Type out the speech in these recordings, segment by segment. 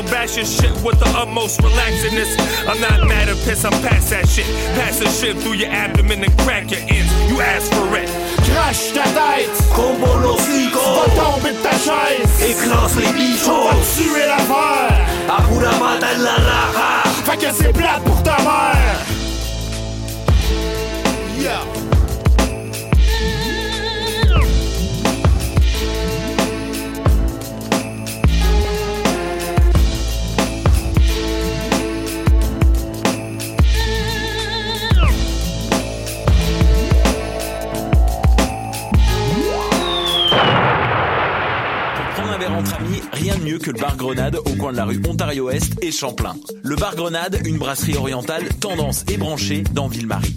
I'll bash your shit with the utmost relaxedness. I'm not mad or pissed, I'm past that shit. Pass a shit through your abdomen and crack your ends. You ask for it. Crash ta tête Como los higos Va tomber de ta chaise Écrase les On va bichos tuer l'affaire Hakuna Matata la raja Fait que c'est plate pour ta mère Yeah rien de mieux que le bar Grenade au coin de la rue Ontario-Est et Champlain. Le bar Grenade, une brasserie orientale tendance et branchée dans Ville-Marie.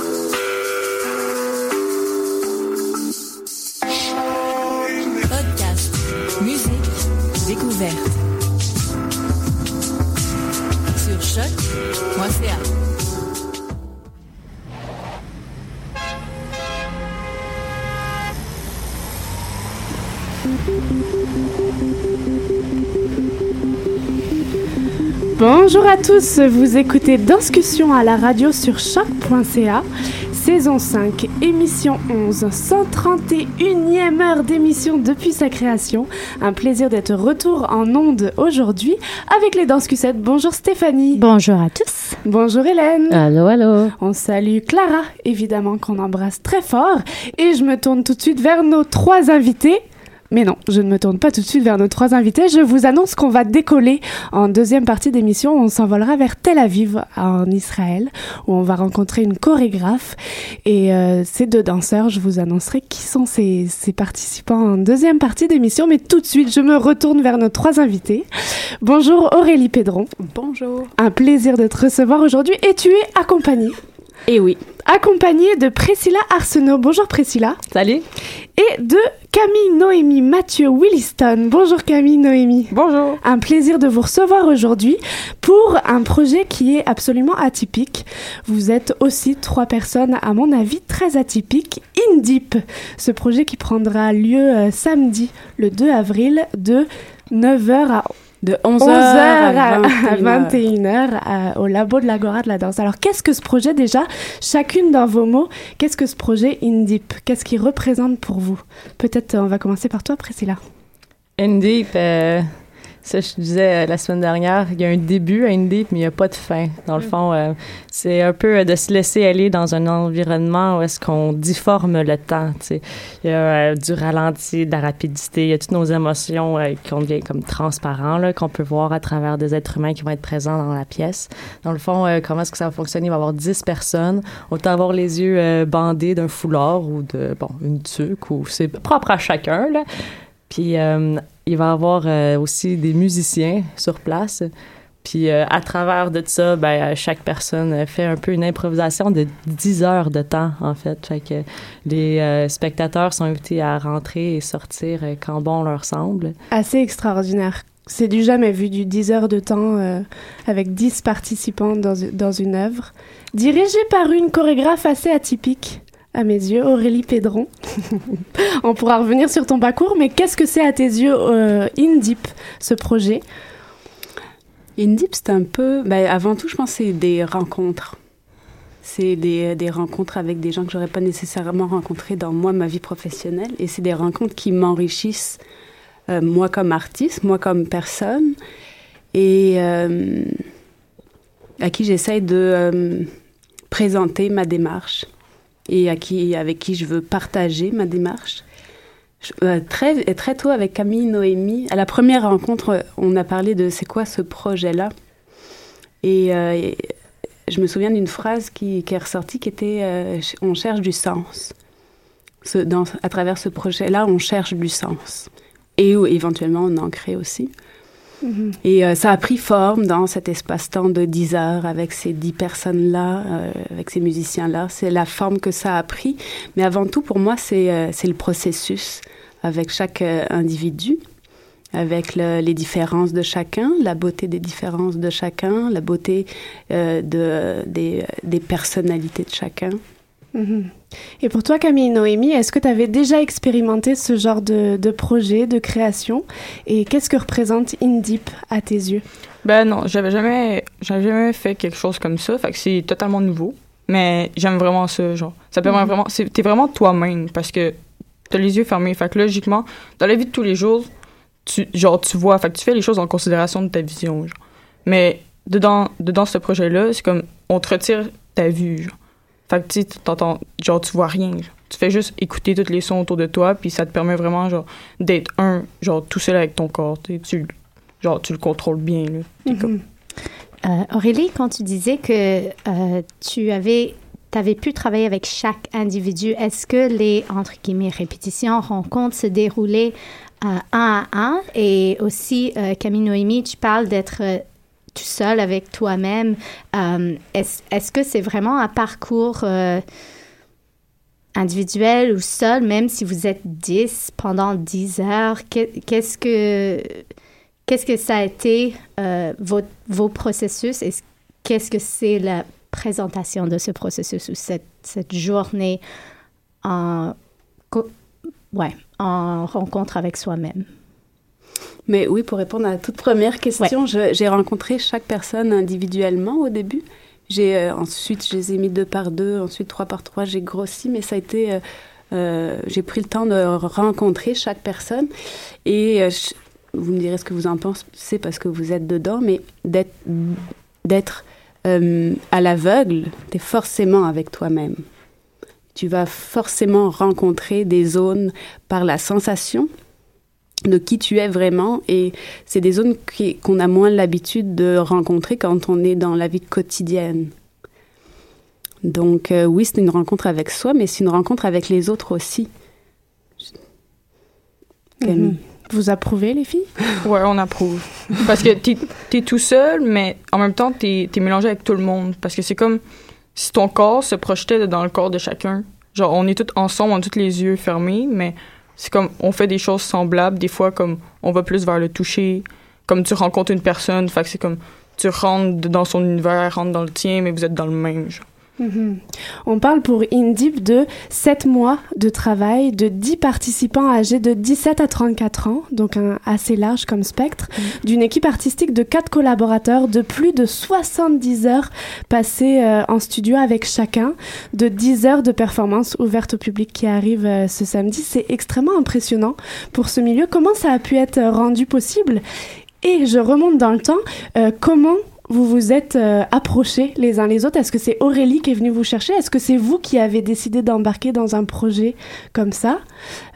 Bonjour à tous, vous écoutez Discussion à la radio sur choc.ca, saison 5, émission 11, 131e heure d'émission depuis sa création. Un plaisir d'être retour en onde aujourd'hui avec les Danscussettes. Bonjour Stéphanie. Bonjour à tous. Bonjour Hélène. Allô, allô. On salue Clara, évidemment qu'on embrasse très fort. Et je me tourne tout de suite vers nos trois invités. Mais non, je ne me tourne pas tout de suite vers nos trois invités. Je vous annonce qu'on va décoller en deuxième partie d'émission. On s'envolera vers Tel Aviv, en Israël, où on va rencontrer une chorégraphe. Et euh, ces deux danseurs, je vous annoncerai qui sont ces, ces participants en deuxième partie d'émission. Mais tout de suite, je me retourne vers nos trois invités. Bonjour Aurélie Pédron. Bonjour. Un plaisir de te recevoir aujourd'hui. Et tu es accompagnée Et oui. accompagnée de Priscilla Arsenault. Bonjour Priscilla. Salut. Et de Camille Noémie Mathieu Williston. Bonjour Camille Noémie. Bonjour. Un plaisir de vous recevoir aujourd'hui pour un projet qui est absolument atypique. Vous êtes aussi trois personnes, à mon avis, très atypiques. Indip, ce projet qui prendra lieu euh, samedi, le 2 avril, de 9h à De 11h 11h à à 21h. 21h au labo de l'Agora de la danse. Alors, qu'est-ce que ce projet déjà? Chacune dans vos mots, qu'est-ce que ce projet Indip Qu'est-ce qu'il représente pour vous? Peut-être on va commencer par toi, Priscilla. Indie, euh, ça je disais euh, la semaine dernière, il y a un début à Indie, mais il n'y a pas de fin. Dans le fond, euh, c'est un peu euh, de se laisser aller dans un environnement où est-ce qu'on difforme le temps. tu sais. Il y a euh, du ralenti, de la rapidité, il y a toutes nos émotions euh, qui deviennent comme transparents, qu'on peut voir à travers des êtres humains qui vont être présents dans la pièce. Dans le fond, comment est-ce que ça va fonctionner? Il va y avoir 10 personnes, autant avoir les yeux bandés d'un foulard ou de, bon, une tuque, ou c'est propre à chacun, là. Puis il va y avoir euh, aussi des musiciens sur place. Puis euh, à travers de ça, ben, euh, chaque personne fait un peu une improvisation de 10 heures de temps, en fait. Fait les spectateurs sont invités à rentrer et sortir quand bon leur semble. Assez extraordinaire. C'est du jamais vu, du 10 heures de temps avec 10 participants dans, dans une œuvre. Dirigée par une chorégraphe assez atypique, à mes yeux, Aurélie Pédron. On pourra revenir sur ton parcours, mais qu'est-ce que c'est à tes yeux euh, Indip, ce projet? Indip, c'est un peu. Ben, avant tout, je pense c'est des rencontres. C'est des, des rencontres avec des gens que j'aurais pas nécessairement rencontrés dans moi, ma vie professionnelle. Et c'est des rencontres qui m'enrichissent, euh, moi comme artiste, moi comme personne, et euh, à qui j'essaie de euh, présenter ma démarche et avec qui je veux partager ma démarche. Euh, très, très tôt avec Camille Noémie, à la première rencontre, on a parlé de c'est quoi ce projet-là. Et, euh, je me souviens d'une phrase qui, est ressortie qui était euh, On cherche du sens. À travers ce projet-là, on cherche du sens. Et éventuellement, on en crée aussi. Mhm. Et euh, ça a pris forme dans cet espace-temps de 10 heures avec ces 10 personnes-là, euh, avec ces musiciens-là. C'est la forme que ça a pris. Mais avant tout, pour moi, c'est euh, le processus avec chaque individu, avec le- les différences de chacun, la beauté des différences de chacun, la beauté de, des, des personnalités de chacun. Mhm. Et pour toi, Camille et Noémie, est-ce que tu avais déjà expérimenté ce genre de, de projet, de création? Et qu'est-ce que représente Indip à tes yeux? Ben non, j'avais jamais, j'avais jamais fait quelque chose comme ça, fait que c'est totalement nouveau. Mais j'aime vraiment ça, genre. Ça permet Mhm. vraiment, c'est, t'es vraiment toi-même parce que t'as les yeux fermés. Fait que logiquement, dans la vie de tous les jours, tu, genre, tu vois, fait que tu fais les choses en considération de ta vision, genre. Mais dedans, dedans ce projet-là, c'est comme, on te retire ta vue, genre. Fait tu t'entends, genre, tu vois rien. Tu fais juste écouter tous les sons autour de toi, puis ça te permet vraiment, genre, d'être un, genre, tout seul avec ton corps, tu tu, genre, tu le contrôles bien, Mhm. Euh, Aurélie, quand tu disais que euh, tu avais, avais pu travailler avec chaque individu, est-ce que les, entre guillemets, répétitions, rencontres se déroulaient euh, un à un? Et aussi, euh, Camille Noémie, tu parles d'être tout seul avec toi-même. Euh, est-ce, est-ce que c'est vraiment un parcours euh, individuel ou seul, même si vous êtes 10 pendant 10 heures? Qu'est- Qu'est-ce que... Qu'est-ce que ça a été euh, vos, vos processus et qu'est-ce que c'est la présentation de ce processus ou cette, cette journée en, ouais, en rencontre avec soi-même? Mais oui, pour répondre à la toute première question, j'ai rencontré chaque personne individuellement au début. J'ai euh, ensuite, je les ai mis deux par deux, ensuite trois par trois. J'ai grossi, mais ça a été, euh, euh, j'ai pris le temps de rencontrer chaque personne. Et je- vous me direz ce que vous en pensez parce que vous êtes dedans, mais d'être, d'être à l'aveugle, t'es forcément avec toi-même. Tu vas forcément rencontrer des zones par la sensation de qui tu es vraiment et c'est des zones qu'on a moins l'habitude de rencontrer quand on est dans la vie quotidienne. Donc euh, oui, c'est une rencontre avec soi, mais c'est une rencontre avec les autres aussi. Mhm. Vous approuvez, les filles? Ouais, on approuve. Parce que t'es es tout seul, mais en même temps, t'es es mélangé avec tout le monde. Parce que c'est comme si ton corps se projetait dans le corps de chacun. Genre, on est tous ensemble, on a tous les yeux fermés, mais c'est comme, on fait des choses semblables. Des fois, comme, on va plus vers le toucher. Comme tu rencontres une personne, fait que c'est comme, tu rentres dans son univers, rentres dans le tien, mais vous êtes dans le même, genre. Mhm. On parle pour Indip de 7 mois de travail, de 10 participants âgés de 17 à 34 ans, donc un assez large comme spectre, d'une équipe artistique de 4 collaborateurs, de plus de 70 heures passées euh, en studio avec chacun, de 10 heures de performance ouverte au public qui arrive euh, ce samedi. C'est extrêmement impressionnant pour ce milieu. Comment ça a pu être rendu possible? Et je remonte dans le temps, euh, comment vous vous êtes euh, approchés les uns les autres? Est-ce que c'est Aurélie qui est venue vous chercher? Est-ce que c'est vous qui avez décidé d'embarquer dans un projet comme ça?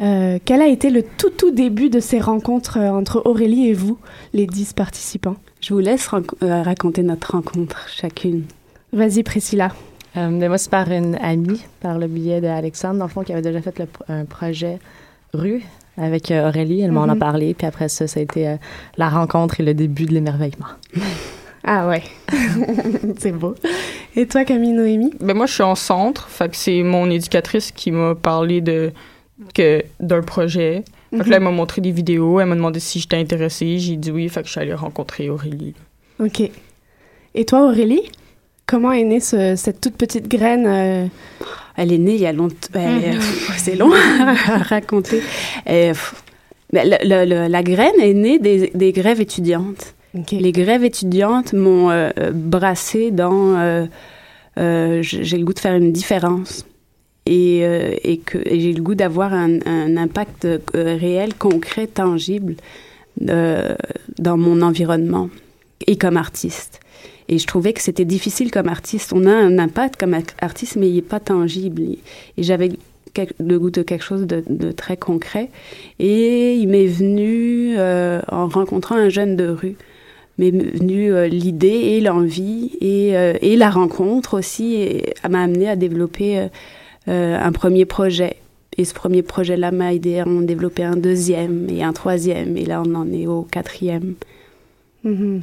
Euh, Quel a été le tout tout début de ces rencontres euh, entre Aurélie et vous, les 10 participants? Je vous laisse euh, raconter notre rencontre chacune. Vas-y Priscilla. Euh, mais moi, c'est par une amie, par le biais d'Alexandre, dans le fond, qui avait déjà fait le, un projet rue avec euh, Aurélie. Elle m'en a Mhm. parlé. Puis après ça, ça a été euh, la rencontre et le début de l'émerveillement. Ah ouais, c'est beau. Et toi Camille Noémie? Ben moi, je suis en centre, fait que c'est mon éducatrice qui m'a parlé de que d'un projet. Fait que là, elle m'a montré des vidéos, elle m'a demandé si j'étais intéressée, j'ai dit oui, fait que je suis allée rencontrer Aurélie. Ok. Et toi Aurélie Comment est née ce- cette toute petite graine euh, Elle est née il y a longtemps. Mhm. c'est long à raconter. Euh, pff, mais le- le- le- la graine est née des, des grèves étudiantes. Les grèves étudiantes m'ont euh, euh, brassé dans euh, euh, j'ai le goût de faire une différence et, que j'ai le goût d'avoir un, impact réel, concret, tangible dans mon environnement et comme artiste. Et je trouvais que c'était difficile comme artiste. On a un impact comme artiste, mais il n'est pas tangible. Et j'avais le goût de quelque chose de, très concret. Et il m'est venu, en rencontrant un jeune de rue, m'est venu euh, l'idée et l'envie et, euh, et la rencontre aussi m'a amené à développer euh, un premier projet. Et ce premier projet-là m'a aidé à en développer un deuxième et un troisième. Et là, on en est au quatrième. Mhm.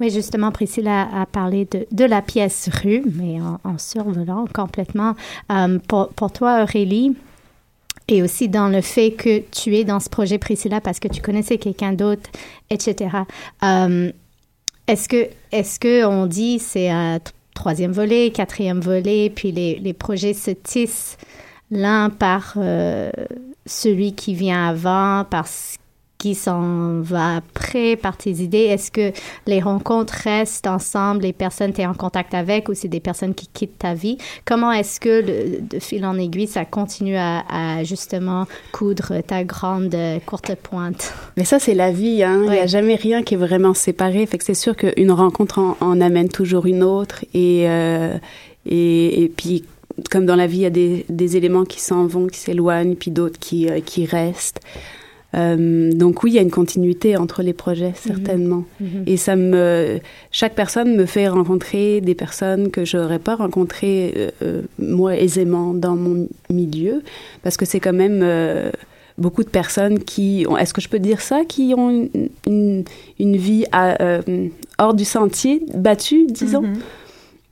Oui, justement, Priscilla a parlé de, de la pièce rue, mais en, survolant complètement. Pour, pour toi, Aurélie, et aussi dans le fait que tu es dans ce projet Priscilla parce que tu connaissais quelqu'un d'autre, etc. est-ce que, est-ce que on dit c'est un troisième volet, quatrième volet, puis les, projets se tissent l'un par euh, celui qui vient avant, par ce qui s'en va après, par tes idées? Est-ce que les rencontres restent ensemble, les personnes que tu es en contact avec, ou c'est des personnes qui quittent ta vie? Comment est-ce que, le- de fil en aiguille, ça continue à, à justement coudre ta grande euh, courte pointe? Mais ça, c'est la vie. Hein. Il n'y a jamais rien qui est vraiment séparé. Fait que c'est sûr qu'une rencontre en, en amène toujours une autre. Et, euh, et, et puis, comme dans la vie, il y a des, des éléments qui s'en vont, qui s'éloignent, puis d'autres qui, euh, qui restent. Euh, donc oui, il y a une continuité entre les projets, certainement. Mhm. Et ça me, chaque personne me fait rencontrer des personnes que j'aurais pas rencontrées euh, euh, moi aisément dans mon milieu, parce que c'est quand même euh, beaucoup de personnes qui, ont, est-ce que je peux dire ça, qui ont une, une, une vie à, hors du sentier, battue, disons? Mhm.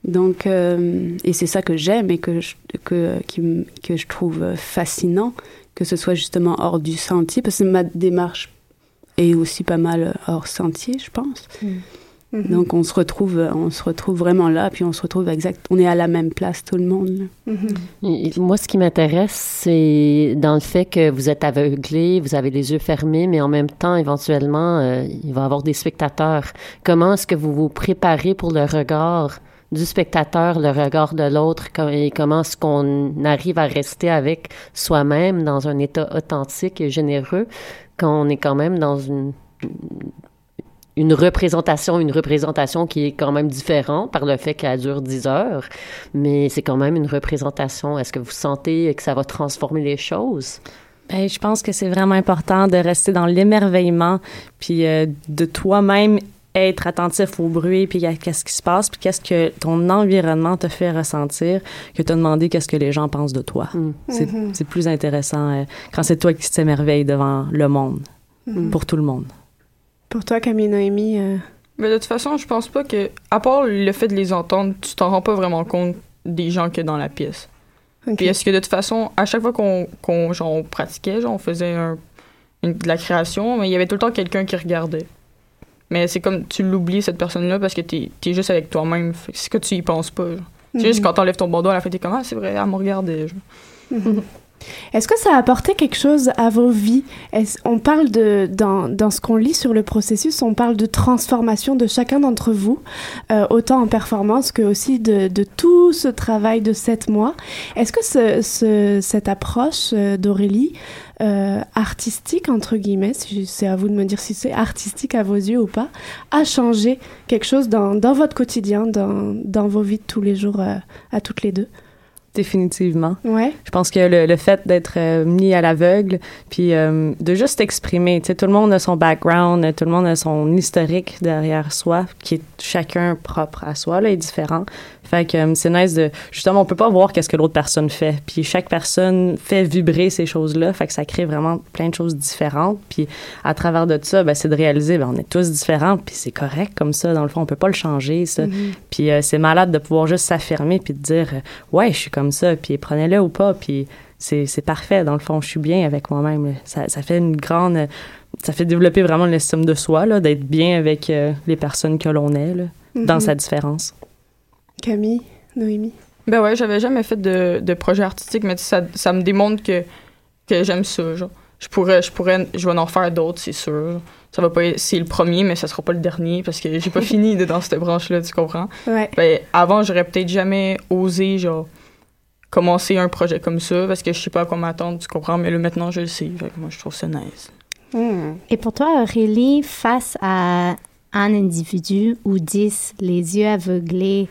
Donc, et c'est ça que j'aime et que je, que, qui que je trouve fascinant, que ce soit justement hors du sentier, parce que ma démarche est aussi pas mal hors sentier, je pense. Mhm. Donc, on se retrouve, on se retrouve vraiment là, puis on se retrouve exact, on est à la même place, tout le monde. Mhm. Et Moi, ce qui m'intéresse, c'est dans le fait que vous êtes aveuglé, vous avez les yeux fermés, mais en même temps, éventuellement, euh, il va y avoir des spectateurs. Comment est-ce que vous vous préparez pour le regard du spectateur, le regard de l'autre, et comment est-ce qu'on arrive à rester avec soi-même dans un état authentique et généreux quand on est quand même dans une une représentation, une représentation qui est quand même différente par le fait qu'elle dure 10 heures, mais c'est quand même une représentation. Est-ce que vous sentez que ça va transformer les choses? Ben, je pense que c'est vraiment important de rester dans l'émerveillement, puis euh, de toi-même être attentif au bruit, puis à qu'est-ce qui se passe, puis qu'est-ce que ton environnement te fait ressentir, que te demander qu'est-ce que les gens pensent de toi. C'est Mhm. c'est plus intéressant euh, quand c'est toi qui t'émerveilles devant le monde, Mhm. pour tout le monde. Pour toi, Camille Noémie, euh, Mais de toute façon, je pense pas que, à part le fait de les entendre, tu t'en rends pas vraiment compte des gens qu'il y a dans la pièce. Ok. Puis est-ce que de toute façon, à chaque fois qu'on qu'on genre, on pratiquait, genre, on faisait un, une- de la création, mais il y avait tout le temps quelqu'un qui regardait. Mais c'est comme tu l'oublies, cette personne-là, parce que t'es es juste avec toi-même. C'est que tu y penses pas. genre. C'est juste Mhm. quand t'enlèves ton bandeau à la fin, t'es comme Ah, c'est vrai, elle me regardait. Est-ce que ça a apporté quelque chose à vos vies? On parle de dans, dans ce qu'on lit sur le processus, on parle de transformation de chacun d'entre vous, euh, autant en performance que aussi de, de tout ce travail de sept mois. Est-ce que ce, ce- cette approche euh, d'Aurélie euh, artistique entre guillemets, si c'est à vous de me dire si c'est artistique à vos yeux ou pas, a changé quelque chose dans, dans votre quotidien, dans, dans vos vies de tous les jours à toutes les deux? Définitivement. Ouais. Je pense que le, le fait d'être euh, mis à l'aveugle, puis euh, de juste exprimer, tu sais, tout le monde a son background, tout le monde a son historique derrière soi, qui est chacun propre à soi, là, est différent. Fait que euh, c'est nice de, justement, on peut pas voir qu'est-ce que l'autre personne fait, puis chaque personne fait vibrer ces choses-là, fait que ça crée vraiment plein de choses différentes, puis à travers de ça, ben, c'est de réaliser, ben, on est tous différents, puis c'est correct comme ça, dans le fond, on peut pas le changer, ça. Mhm. Puis euh, c'est malade de pouvoir juste s'affirmer puis de dire euh, ouais, je suis comme ça, puis prenez-le ou pas, puis c'est parfait dans le fond, je suis bien avec moi-même. Ça, ça fait une grande ça fait développer vraiment l'estime de soi d'être bien avec euh, les personnes que l'on est là, dans Mhm. sa différence. Camille, Noémie? Ben ouais, j'avais jamais fait de, de projet artistique, mais ça, ça me démontre que, que j'aime ça. Genre. Je pourrais, je pourrais, je vais en faire d'autres, c'est sûr. Ça va pas, être- c'est le premier, mais ça sera pas le dernier parce que j'ai pas fini de dans cette branche-là, tu comprends? Ouais. Ben, avant, j'aurais peut-être jamais osé, genre, commencer un projet comme ça parce que je sais pas à quoi m'attendre, tu comprends? Mais là, maintenant, je le sais. Fait que moi, je trouve ça nice. Et pour toi, Aurélie, face à un individu ou dix, les yeux aveuglés,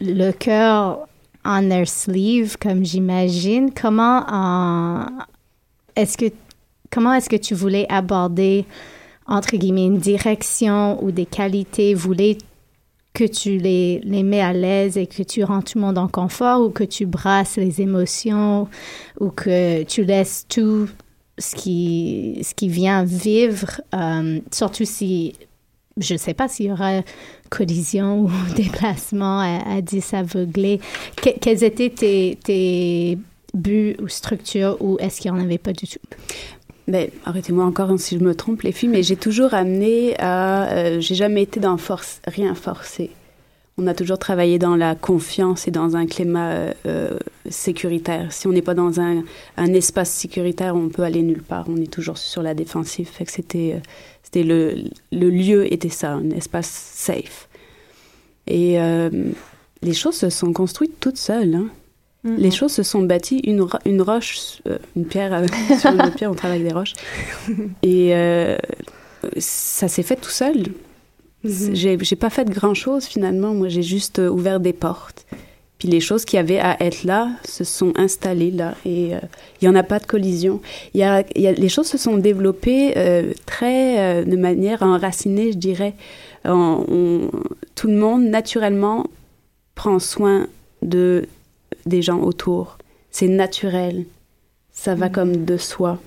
le cœur on their sleeve, comme j'imagine, comment en- est-ce que comment est-ce que tu voulais aborder entre guillemets une direction ou des qualités? Voulais que tu les, les mets à l'aise et que tu rends tout le monde en confort ou que tu brasses les émotions ou que tu laisses tout ce qui, ce qui vient vivre, euh, surtout si je ne sais pas s'il y aura collision ou déplacement à, à 10 aveuglés. Que- quels étaient tes, buts ou structures ou est-ce qu'il n'y en avait pas du tout? Ben, arrêtez-moi encore si je me trompe, les filles, mais j'ai toujours amené à. euh, j'ai jamais été dans force, rien forcé. On a toujours travaillé dans la confiance et dans un climat euh, euh, sécuritaire. Si on n'est pas dans un, un espace sécuritaire, on peut aller nulle part. On est toujours sur la défensive. Fait que c'était, euh, c'était le, le lieu était ça, un espace safe. Et euh, les choses se sont construites toutes seules. Hein. Les choses se sont bâties, une, une roche, euh, une pierre, euh, sur une pierre, on travaille avec des roches. Et euh, ça s'est fait tout seul. Mhm. J'ai j'ai pas fait grand chose finalement. Moi, j'ai juste ouvert des portes. Puis les choses qui avaient à être là se sont installées là. Et euh, il y en a pas de collision. Il y a, il y a- les choses se sont développées euh, très euh, de manière enracinée, je dirais. On- on- tout le monde naturellement prend soin de des gens autour. C'est naturel. Ça va comme de soi.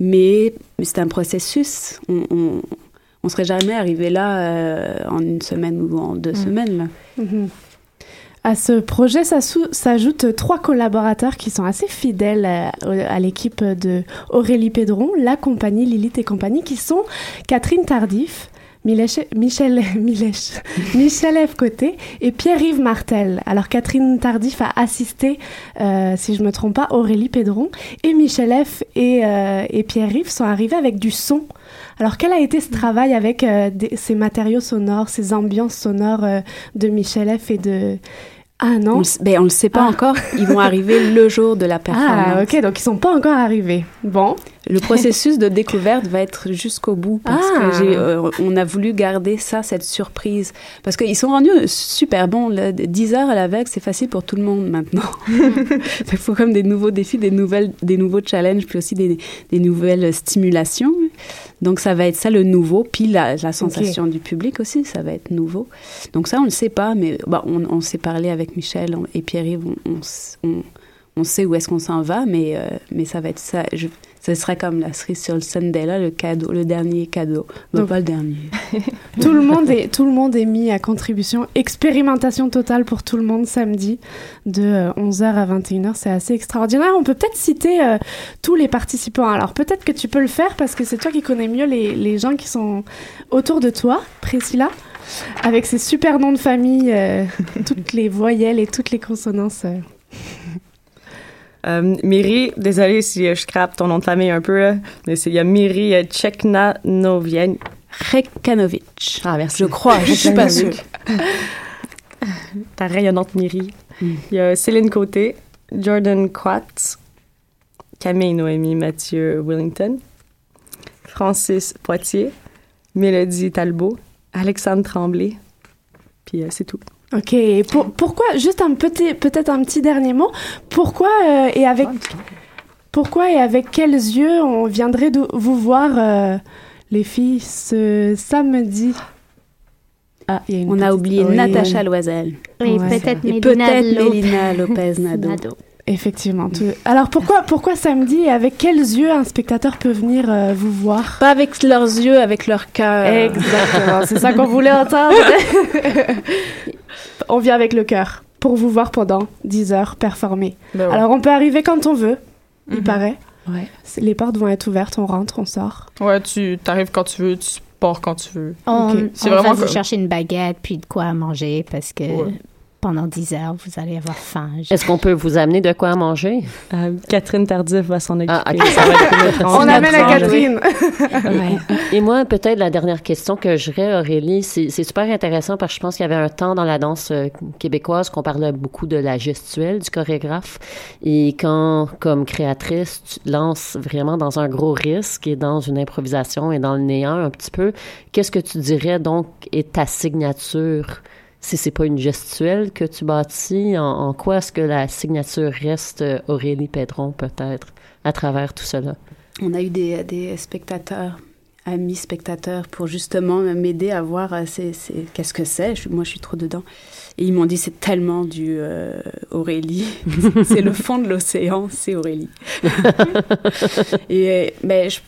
Mais, c'est un processus. On, on, on serait jamais arrivé là euh, en une semaine ou en deux semaines. Là. Mhm. À ce projet s'ajoutent trois collaborateurs qui sont assez fidèles à, à l'équipe de Aurélie Pédron, la compagnie Lilith et compagnie, qui sont Catherine Tardif, Michel, Michel, Michel, F. Côté et Pierre-Yves Martel. Alors Catherine Tardif a assisté, euh, si je me trompe pas, Aurélie Pédron et Michel F. et, euh, Pierre-Yves sont arrivés avec du son. Alors quel a été ce travail avec euh, ces matériaux sonores, ces ambiances sonores euh, de Michel F. et de... Ah non On ben, on le sait pas Ah. encore. Ils vont arriver le jour de la performance. Ah ok, donc ils sont pas encore arrivés. Bon. Le processus de découverte va être jusqu'au bout parce Ah. que j'ai, euh, on a voulu garder ça, cette surprise. Parce qu'ils sont rendus super bons. Là. 10 heures à l'aveugle, c'est facile pour tout le monde maintenant. Il faut comme des nouveaux défis, des, nouvelles, des nouveaux challenges, puis aussi des, des nouvelles stimulations. Donc ça va être ça le nouveau, puis la, la sensation du public aussi, ça va être nouveau. Donc ça, on ne le sait pas, mais bah, on, on s'est parlé avec Michel et Pierre-Yves, on, sait où est-ce qu'on s'en va, mais, euh, mais ça va être ça. Je, ce serait comme la cerise sur le Sandela, le cadeau, le dernier cadeau. Non, Donc- pas le dernier. tout le monde est tout le monde est mis à contribution. Expérimentation totale pour tout le monde samedi de euh, 11h à 21h. C'est assez extraordinaire. On peut peut-être citer euh, tous les participants. Alors peut-être que tu peux le faire parce que c'est toi qui connais mieux les, les gens qui sont autour de toi, Priscilla, avec ces super noms de famille, euh, toutes les voyelles et toutes les consonances. euh. Euh, Miri, désolée si euh, je crappe ton nom de famille un peu, là, mais il y a Miri euh, Tcheknanovian. Rekanovic. Ah, merci. Je crois, je suis pas sûre. Ta rayonnante Miri. Mm. Il y a Céline Côté, Jordan Quatz, Camille Noémie Mathieu Willington, Francis Poitier, Mélodie Talbot, Alexandre Tremblay. Puis euh, c'est tout. Ok. Pour- pourquoi juste un petit peut-être un petit dernier mot. Pourquoi euh, et avec pourquoi et avec quels yeux on viendrait de vous voir euh, les filles ce samedi? Ah, il y a une On a oublié Oui. Natacha Loisel. Et Ouais, peut-être Et Mélina peut-être Lopez- Mélina Lopez Nado. Nado. Effectivement. tout- Alors pourquoi pourquoi samedi et avec quels yeux un spectateur peut venir euh, vous voir? Pas avec leurs yeux, avec leur cœur. Exactement, c'est ça qu'on voulait entendre. on vient avec le cœur pour vous voir pendant 10 heures performer. Ben ouais. Alors on peut arriver quand on veut, il Mhm. paraît. Ouais. Les portes vont être ouvertes, on rentre, on sort. Ouais, tu t'arrives quand tu veux, tu pars quand tu veux. On, Ok. C'est on va vraiment vous comme- chercher une baguette puis de quoi à manger parce que Ouais. Pendant 10 heures, vous allez avoir faim. Est-ce qu'on peut vous amener de quoi à manger? Euh, Catherine Tardif va s'en occuper. Ah, ok. Ça va être une étrange On amène à. Catherine. Et moi, peut-être la dernière question que j'aurais, Aurélie, c'est super intéressant parce que je pense qu'il y avait un temps dans la danse euh, québécoise qu'on parlait beaucoup de la gestuelle du chorégraphe. Et quand, comme créatrice, tu te lances vraiment dans un gros risque et dans une improvisation et dans le néant un petit peu, qu'est-ce que tu dirais donc est ta signature? Si c'est pas une gestuelle que tu bâtis, en, en quoi est-ce que la signature reste euh, Aurélie Pedron peut-être à travers tout cela? On a eu des, des spectateurs, amis spectateurs, pour justement m'aider à voir euh, qu'est-ce que c'est. Moi, je suis trop dedans. Et ils m'ont dit c'est tellement du euh, Aurélie. c'est le fond de l'océan, c'est Aurélie. Et ben, je-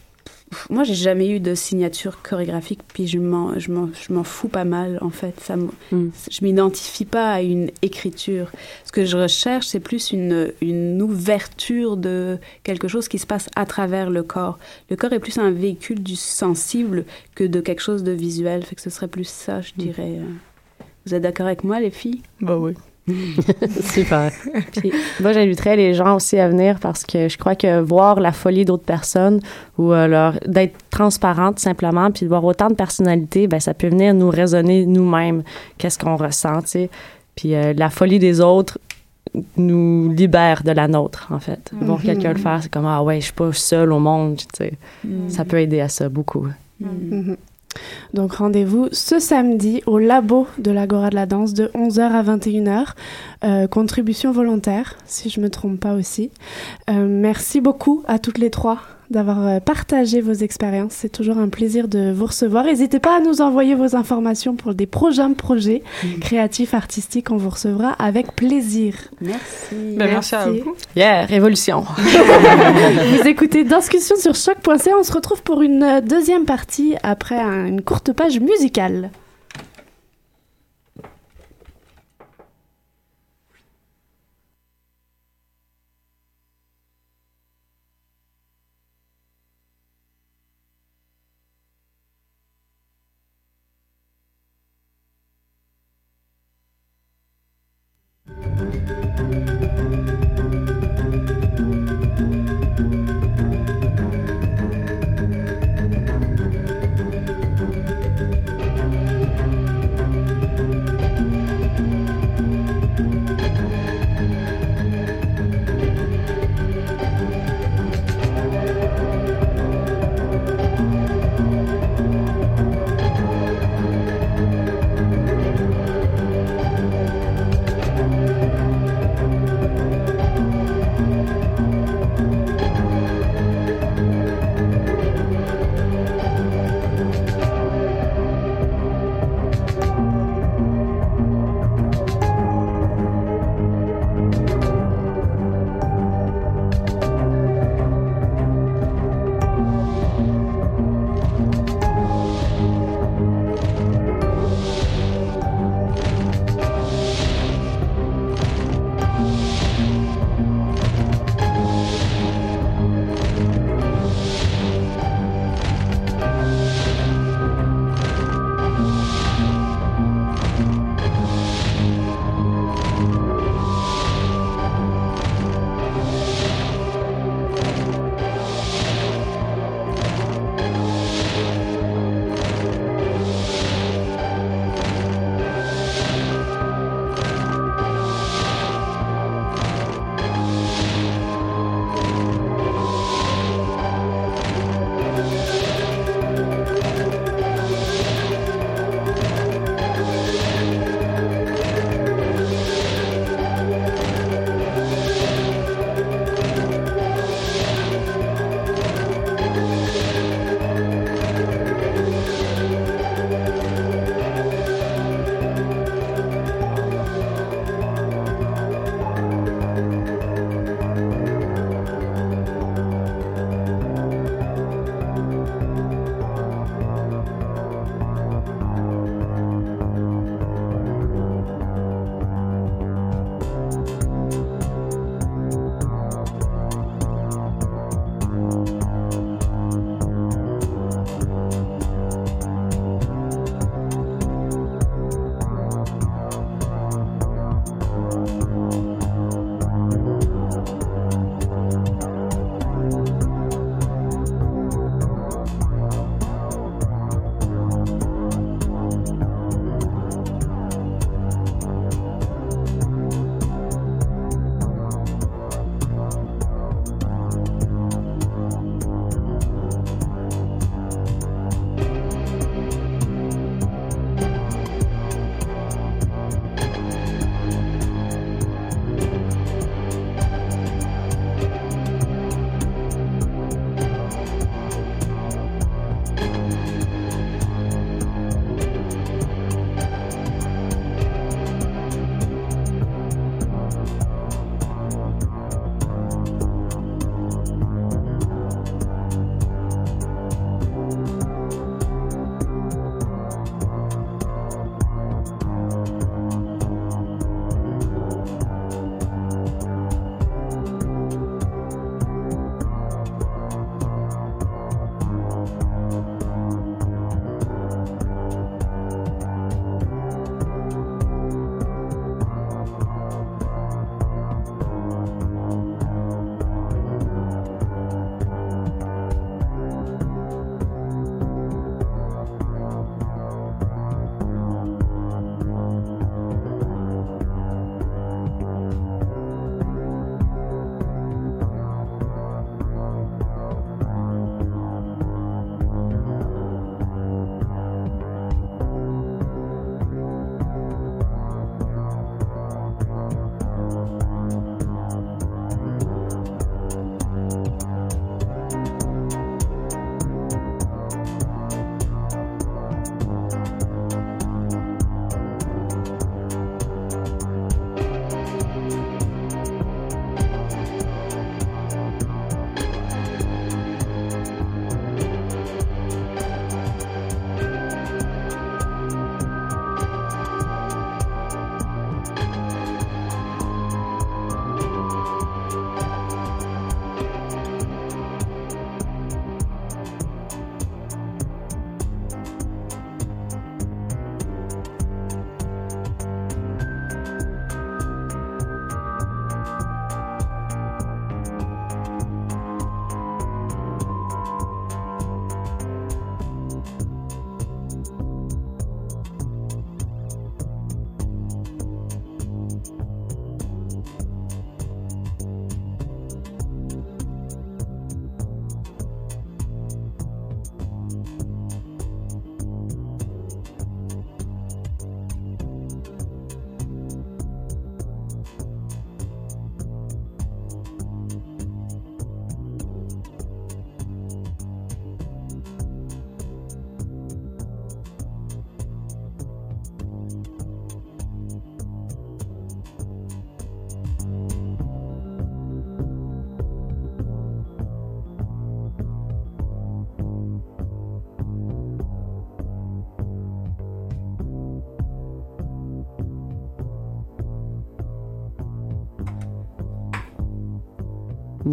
moi, j'ai jamais eu de signature chorégraphique, puis je m'en, je m'en, je m'en fous pas mal, en fait. Ça, Mm. Je m'identifie pas à une écriture. Ce que je recherche, c'est plus une, une ouverture de quelque chose qui se passe à travers le corps. Le corps est plus un véhicule du sensible que de quelque chose de visuel. Fait que ce serait plus ça, je dirais. euh. Vous êtes d'accord avec moi, les filles? Bah oui. Super. Puis, moi, j'inviterais les gens aussi à venir parce que je crois que voir la folie d'autres personnes ou euh, leur d'être transparente simplement, puis de voir autant de personnalités, ben ça peut venir nous raisonner nous-mêmes. Qu'est-ce qu'on ressent, tu sais. Puis euh, la folie des autres nous libère de la nôtre, en fait. Voir Mhm. quelqu'un le faire, c'est comme ah ouais, je suis pas seule au monde, tu sais. Ça peut aider à ça beaucoup. Mhm. Donc rendez-vous ce samedi au labo de l'Agora de la danse de 11h à 21h. Euh, contribution volontaire, si je me trompe pas aussi. Euh, merci beaucoup à toutes les trois d'avoir euh, partagé vos expériences. C'est toujours un plaisir de vous recevoir. N'hésitez pas à nous envoyer vos informations pour des prochains projets créatifs, artistiques. On vous recevra avec plaisir. Merci. Ben, merci à vous. Yeah, révolution. Vous écoutez Discussion sur choc.ca. On se retrouve pour une euh, deuxième partie après un- une courte page musicale.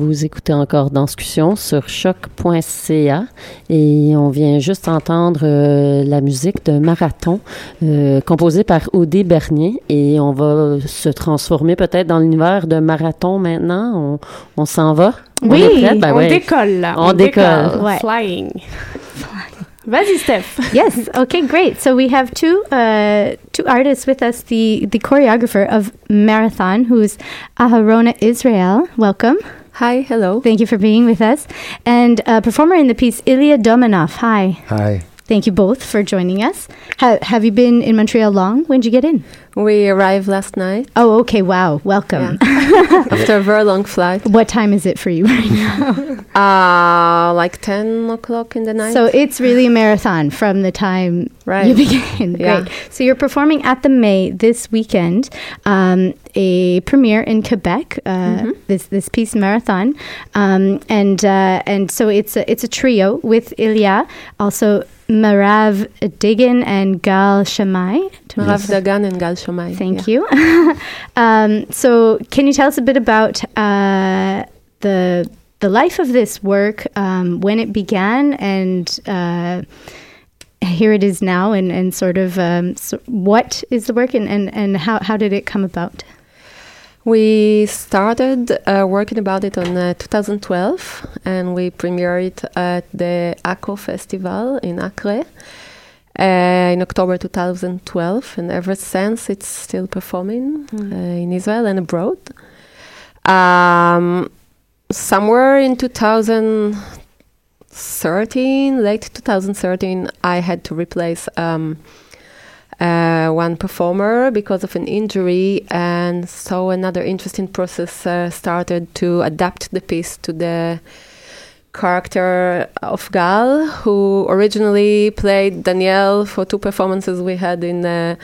Vous écoutez encore Danscussion sur choc.ca et on vient juste entendre euh, la musique de Marathon euh, composée par Odé Bernier et on va se transformer peut-être dans l'univers de Marathon maintenant. On, on s'en va? Oui, est prête? Ben on ouais. décolle là. On décolle. Ouais. Flying. Vas-y, Steph. yes. Okay. Great. So we have two uh, two artists with us. The the choreographer of Marathon, who's Aharona Israel. Welcome. Hi. Hello. Thank you for being with us. And uh, performer in the piece, Ilya Dominov. Hi. Hi. Thank you both for joining us. Ha- have you been in Montreal long? When did you get in? We arrived last night. Oh, okay. Wow. Welcome. After a very long flight. What time is it for you right now? Uh, like 10 o'clock in the night. So it's really a marathon from the time Right. you begin. Yeah. Great. So you're performing at the MAI this weekend, um, a premiere in Quebec. Uh, Mm-hmm. This this piece marathon, um, and uh, and so it's a it's a trio with Ilya, also Marav Digan and Gal Shamai. Marav Dagan and Gal Shomai. Thank you. um, so, can you tell us a bit about uh, the the life of this work, um, when it began, and uh, here it is now, and, and sort of um, so what is the work, and, and, and how, how did it come about? We started uh, working about it on uh, 2012 and we premiered it at the Acco Festival in Acre uh, in October 2012. And ever since, it's still performing uh, in Israel and abroad. Um, somewhere in 2013, late 2013, I had to replace. Um, uh, one performer because of an injury, and so another interesting process uh, started to adapt the piece to the character of Gal, who originally played Danielle for two performances we had in. Uh,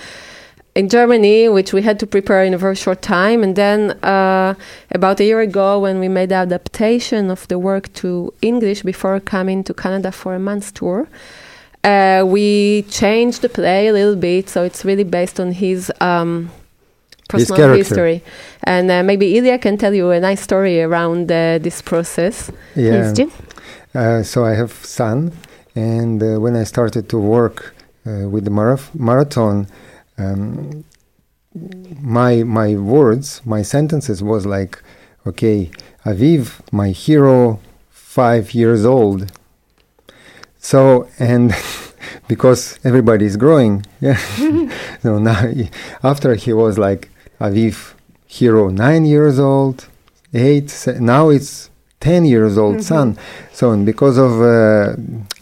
in Germany, which we had to prepare in a very short time, and then uh, about a year ago, when we made the adaptation of the work to English before coming to Canada for a month's tour, uh, we changed the play a little bit, so it's really based on his um, personal character. history. And uh, maybe Ilya can tell you a nice story around uh, this process. Yeah. Uh, so I have son, and uh, when I started to work uh, with the maraf- marathon, um, my my words, my sentences was like, okay, Aviv, my hero, five years old. So and because everybody is growing, yeah. so now after he was like Aviv, hero, nine years old, eight. Se- now it's ten years old Mhm. son. So and because of uh,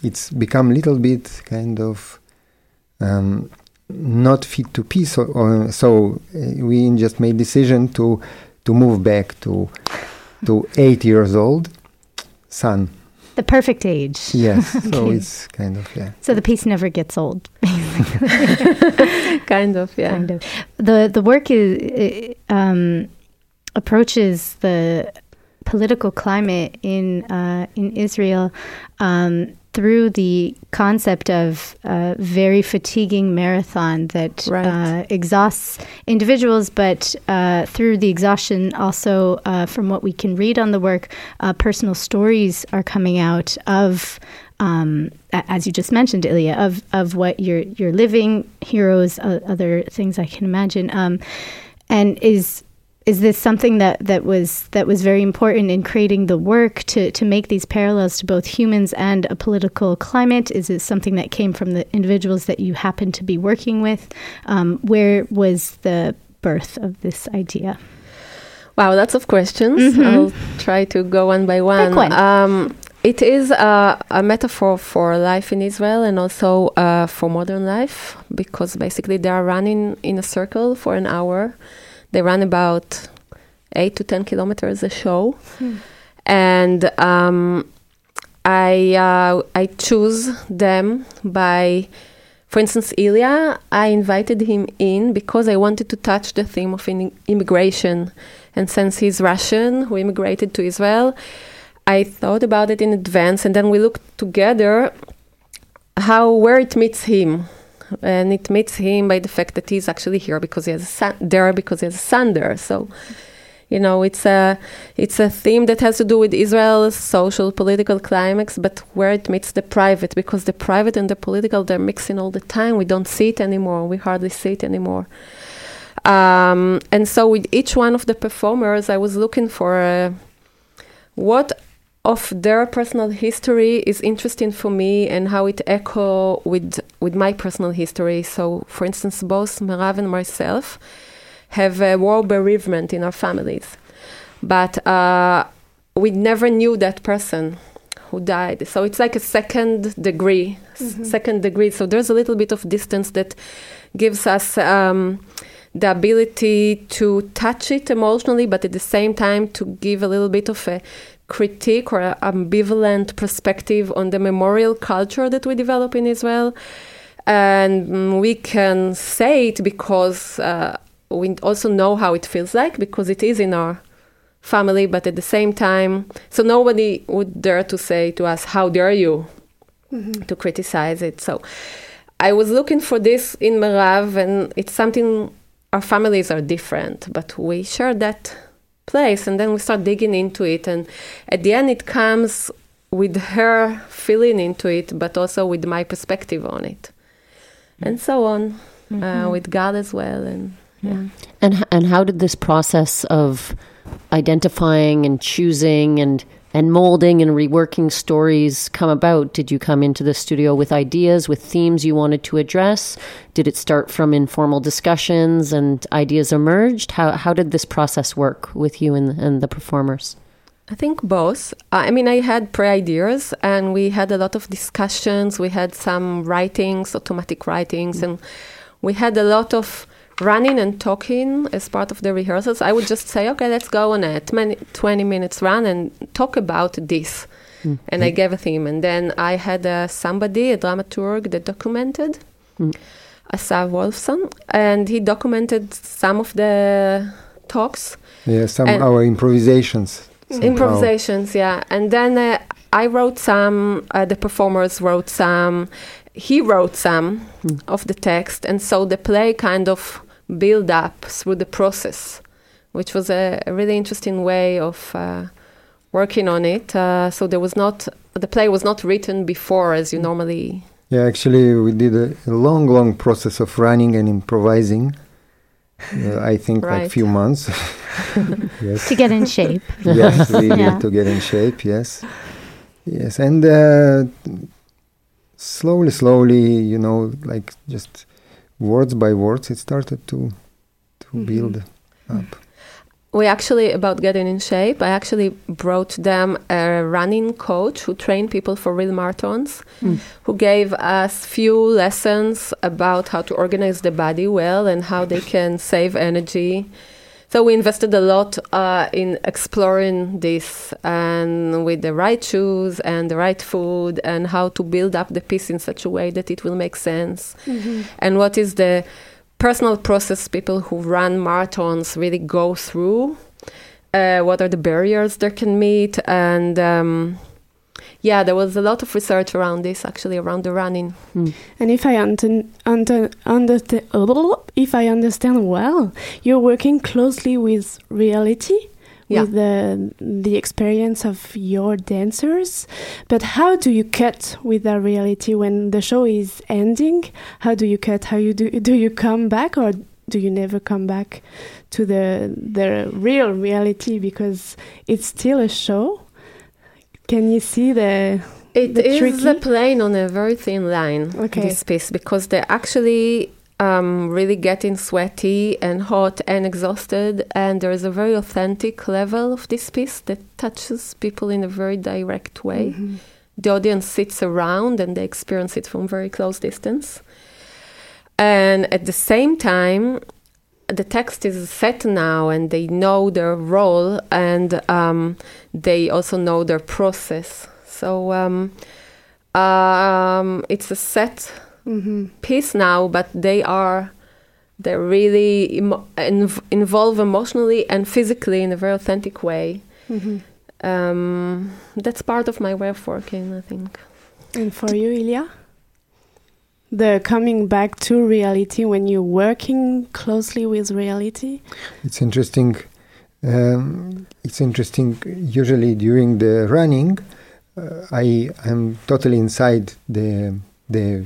it's become little bit kind of um, not fit to peace. So, uh, so uh, we just made decision to to move back to to eight years old son. The perfect age. Yes, so it's kind of yeah. So the piece never gets old. kind of, yeah. Kind of. The the work is um, approaches the political climate in uh, in Israel um, through the concept of a very fatiguing marathon that uh, exhausts individuals, but uh, through the exhaustion, also uh, from what we can read on the work, uh, personal stories are coming out of um, as you just mentioned, Ilya, of of what you're you're living, heroes, uh, other things I can imagine, um, and is is this something that, that was that was very important in creating the work to to make these parallels to both humans and a political climate? Is it something that came from the individuals that you happen to be working with? Um, where was the birth of this idea? Wow, lots of questions. Mhm. I'll try to go one by one. one. Um, it is uh, a metaphor for life in Israel and also uh, for modern life because basically they are running in a circle for an hour. They run about eight to ten kilometers a show, and um, I uh, I choose them by, for instance, Ilya. I invited him in because I wanted to touch the theme of in- immigration, and since he's Russian who immigrated to Israel, I thought about it in advance, and then we looked together how where it meets him. And it meets him by the fact that he's actually here because he has a son there because he has a son there. So You know, it's a it's a theme that has to do with Israel's social political climax, but where it meets the private, because the private and the political they're mixing all the time. We don't see it anymore. We hardly see it anymore. Um, and so with each one of the performers, I was looking for uh, what of their personal history is interesting for me and how it echo with with my personal history. So, for instance, both Merav and myself have a war bereavement in our families, but uh, we never knew that person who died. So it's like a second degree, Mhm. second degree. So there's a little bit of distance that gives us. Um, the ability to touch it emotionally, but at the same time to give a little bit of a critique or ambivalent perspective on the memorial culture that we develop in Israel. And mm, we can say it because uh, we also know how it feels like because it is in our family, but at the same time, so nobody would dare to say to us, How dare you? Mhm. to criticize it. So I was looking for this in Merav, and it's something our families are different, but we share that place, and then we start digging into it, and at the end, it comes with her feeling into it, but also with my perspective on it, and so on, uh, Mhm. with God as well, and yeah. And and how did this process of identifying and choosing and and molding and reworking stories come about? Did you come into the studio with ideas, with themes you wanted to address? Did it start from informal discussions and ideas emerged? How how did this process work with you and and the performers? I think both. I mean, I had pre ideas and we had a lot of discussions. We had some writings, automatic writings, mm. and we had a lot of running and talking as part of the rehearsals. I would just say, okay, let's go on a 20, 20 minutes run and talk about this. Mm. And I gave a theme. And then I had uh, somebody, a dramaturg, that documented, Mm. Asaf Wolfson, and he documented some of the talks. Yeah, some And- our improvisations. somehow. Improvisations, yeah. And then uh, I wrote some, uh, the performers wrote some, he wrote some of the text. And so the play kind of built up through the process, which was a, a really interesting way of uh, working on it. Uh, so there was not, the play was not written before as you normally. Yeah, actually, we did a, a long, long process of running and improvising. Uh, I think like Right. few months. yes. To get in shape. yes, really Yeah. to get in shape. Yes, yes, and uh, slowly, slowly, you know, like just words by words, it started to to Mhm. build up. We actually, about getting in shape, I actually brought them a running coach who trained people for real marathons, Mm. who gave us few lessons about how to organize the body well and how they can save energy. So we invested a lot uh, in exploring this and with the right shoes and the right food and how to build up the piece in such a way that it will make sense Mhm. and what is the personal process people who run marathons really go through uh, what are the barriers they can meet and um, yeah there was a lot of research around this actually around the running hmm. And if I under, under, understand, if I understand well, you're working closely with reality, Yeah. with the the experience of your dancers. But how do you cut with that reality when the show is ending? How do you cut? How you do? Do you come back or do you never come back to the the real reality because it's still a show? Can you see the It the is tricky? a plane on a very thin line, Okay. this piece, because they're actually um, really getting sweaty and hot and exhausted. And there is a very authentic level of this piece that touches people in a very direct way. Mhm. The audience sits around and they experience it from very close distance. And at the same time, the text is set now and they know their role and um, they also know their process. So um, um, it's a set Mhm. piece now, but they are they really emo- inv- involve emotionally and physically in a very authentic way. Mhm. Um, that's part of my way of working, I think. And for you, Ilya? The coming back to reality when you're working closely with reality? It's interesting. Um, it's interesting. Usually during the running, uh, I am totally inside the the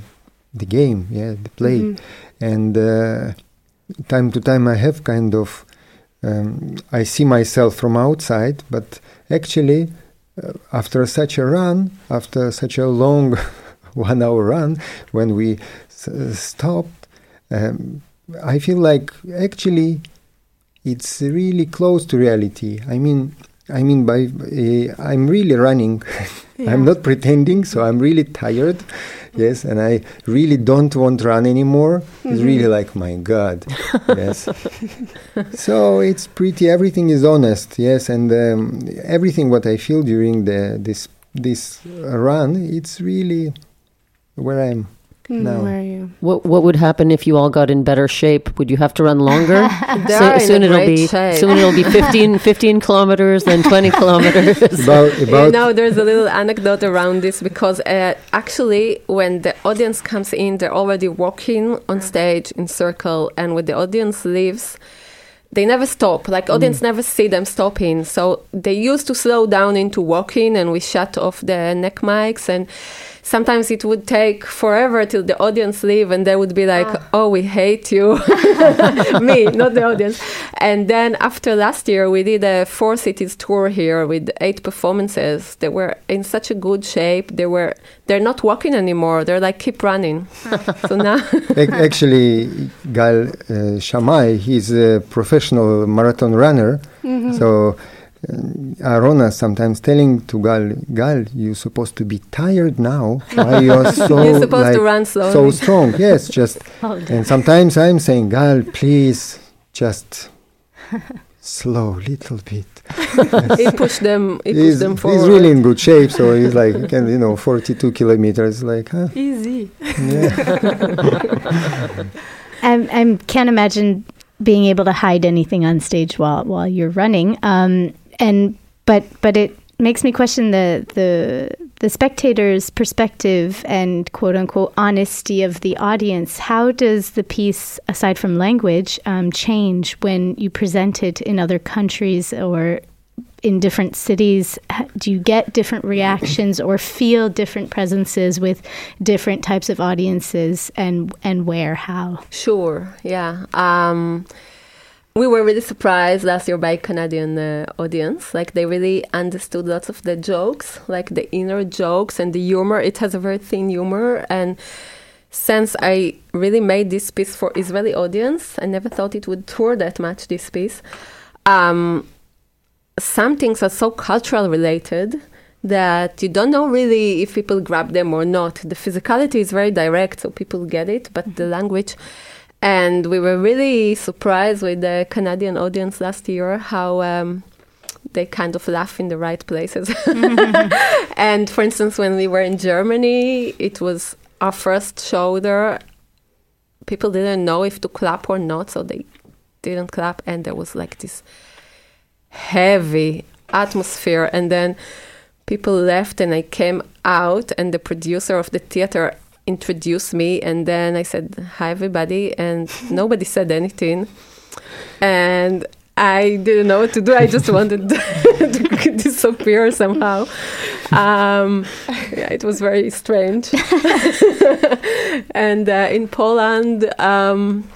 the game, yeah, the play, Mhm. and uh, time to time I have kind of um, I see myself from outside, but actually uh, after such a run, after such a long one hour run, when we s- stopped, um, I feel like actually it's really close to reality. I mean, I mean by uh, I'm really running. Yeah. I'm not pretending, so I'm really tired. Yes, and I really don't want to run anymore. It's Mhm. really like my God. yes. so it's pretty. Everything is honest. Yes, and um, everything what I feel during the this this run, it's really where I am Mm, now. where are you? What what would happen if you all got in better shape? Would you have to run longer? So- soon it'll be shape. soon it'll be 15, 15 kilometers, then twenty kilometers. About you know, there's a little anecdote around this because uh, actually, when the audience comes in, they're already walking on stage in circle, and when the audience leaves, they never stop. Like audience never see them stopping, so they used to slow down into walking, and we shut off the neck mics and. Sometimes it would take forever till the audience leave, and they would be like, "Oh, we hate you," me, not the audience. And then after last year, we did a four cities tour here with eight performances. They were in such a good shape. They were they're not walking anymore. They're like keep running. so now Actually, Gal uh, Shamai, he's a professional marathon runner. Mhm. So, Arona sometimes telling to Gal, Gal, you're supposed to be tired now. Why you are so You're supposed to like, run so strong? Yes, just. and sometimes I'm saying, Gal, please, just slow, little bit. he pushed them. He pushed he's, them he's really in good shape, so he's like, he can, you know, 42 kilometers, like, huh? Easy. I, I can't imagine being able to hide anything on stage while while you're running. Um, and but but it makes me question the the the spectator's perspective and quote unquote honesty of the audience. How does the piece, aside from language, um, change when you present it in other countries or in different cities do you get different reactions or feel different presences with different types of audiences and and where how Sure, yeah. Um, we were really surprised last year by Canadian uh, audience. Like they really understood lots of the jokes, like the inner jokes and the humor. It has a very thin humor, and since I really made this piece for Israeli audience, I never thought it would tour that much. This piece. Um, some things are so cultural related that you don't know really if people grab them or not. The physicality is very direct, so people get it, but the language. And we were really surprised with the Canadian audience last year how um, they kind of laugh in the right places. and for instance, when we were in Germany, it was our first show there. People didn't know if to clap or not, so they didn't clap, and there was like this heavy atmosphere. And then people left, and I came out, and the producer of the theater introduced me, and then I said, Hi, everybody, and nobody said anything. And I didn't know what to do. I just wanted to disappear somehow. Um, yeah, it was very strange. and uh, in Poland, um,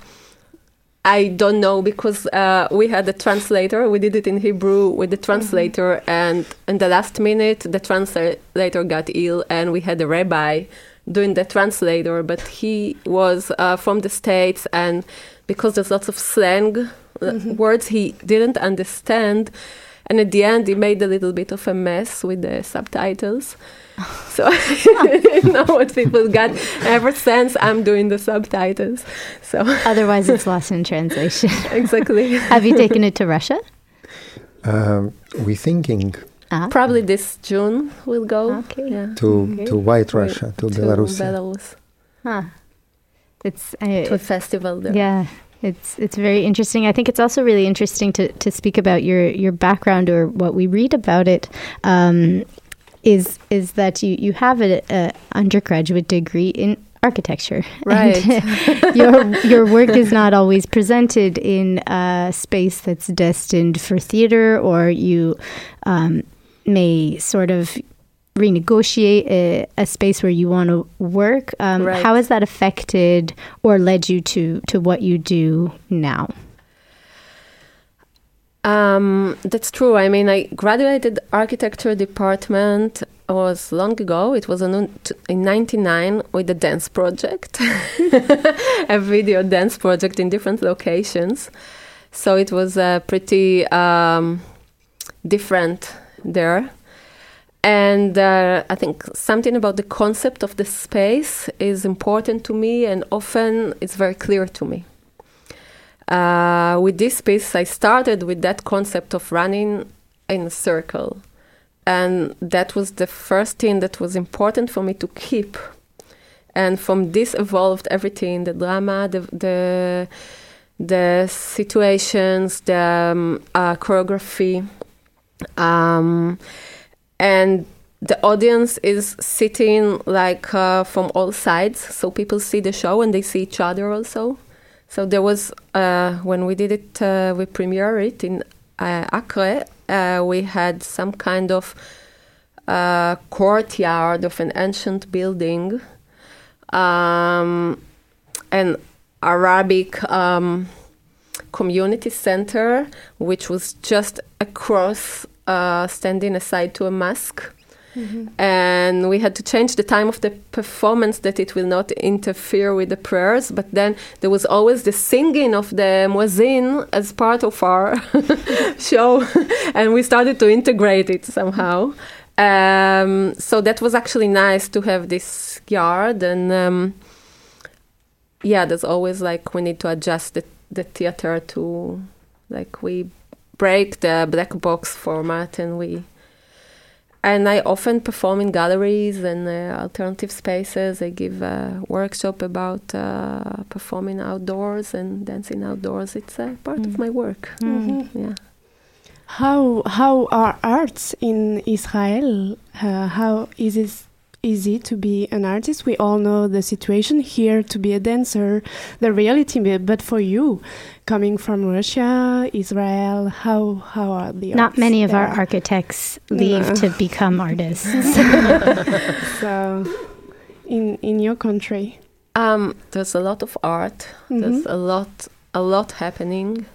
I don't know because uh, we had a translator. We did it in Hebrew with the translator, and in the last minute, the translator got ill, and we had a rabbi doing the translator, but he was uh, from the states, and because there's lots of slang uh, words he didn't understand, and at the end he made a little bit of a mess with the subtitles. So I didn't know what people got. Ever since I'm doing the subtitles. So otherwise it's lost in translation. exactly. have you taken it to Russia Um, we're thinking Ah. Probably this June we'll go. Okay. Yeah. to to White Russia, to, Belarus. Belarus. Huh. It's uh, To a festival there. Yeah, it's it's very interesting. I think it's also really interesting to to speak about your your background or what we read about it. Um, is is that you you have a, a undergraduate degree in architecture. Right. And your your work is not always presented in a space that's destined for theater, or you um, may sort of renegotiate a, a space where you want to work. Um, Right. How has that affected or led you to to what you do now? Um, that's true. I mean, I graduated architecture department was long ago. It was in, in 99 with a dance project, a video dance project in different locations. So it was uh, pretty um, different there. And uh, I think something about the concept of the space is important to me, and often it's very clear to me. Uh, with this piece, I started with that concept of running in a circle. And that was the first thing that was important for me to keep. And from this evolved everything the drama, the, the, the situations, the um, uh, choreography. Um, and the audience is sitting like uh, from all sides, so people see the show and they see each other also. So there was uh, when we did it, uh, we premiered it in uh, Acre. Uh, we had some kind of uh, courtyard of an ancient building, um, an Arabic um, community center, which was just across, uh, standing aside to a mosque and we had to change the time of the performance that it will not interfere with the prayers. But then there was always the singing of the muezzin as part of our show. And we started to integrate it somehow. Um, so that was actually nice to have this yard. And um, yeah there's always like we need to adjust the, the theater to like we break the black box format and we and I often perform in galleries and uh, alternative spaces. I give a workshop about uh, performing outdoors and dancing outdoors. It's a part of my work. Mhm. Yeah. How how are arts in Israel? Uh, how is it easy to be an artist? We all know the situation here to be a dancer, the reality. but- But for you, coming from Russia, Israel, how how are the Not arts many of our architects leave No. to become artists. so, in in your country, Um, there's a lot of art. There's Mhm. a lot, a lot happening.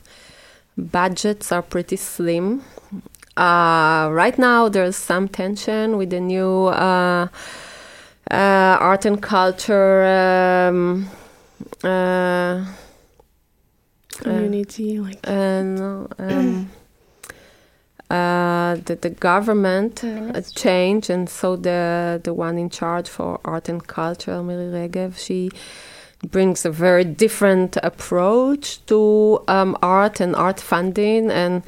Budgets are pretty slim. Uh, right now, there's some tension with the new uh, uh, art and culture. Um, uh, community, like uh, um, uh, the, the government uh, changed, and so the the one in charge for art and culture, Miri Regev, she brings a very different approach to um, art and art funding, and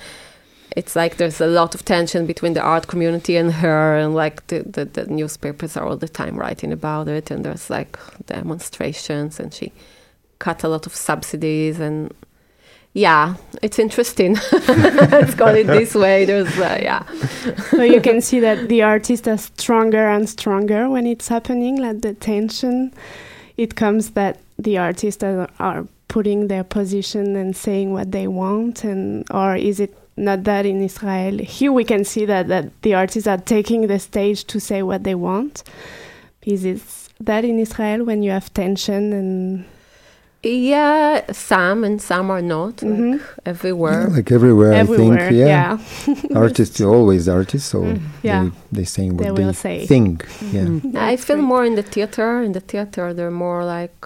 it's like there's a lot of tension between the art community and her, and like the, the, the newspapers are all the time writing about it, and there's like demonstrations, and she cut a lot of subsidies and yeah, it's interesting. Let's call it this way. There's, uh, yeah. so you can see that the artists are stronger and stronger when it's happening, like the tension. It comes that the artists are, are putting their position and saying what they want, and or is it not that in Israel? Here we can see that that the artists are taking the stage to say what they want. Is it that in Israel when you have tension and Yeah, some and some are not, like everywhere. Yeah, like everywhere, Everywhere, I think. Yeah, yeah. artists are always artists, so Mm, yeah. they they saying what They they, say. think. Yeah. I feel more in the theater. In the theater, they're more like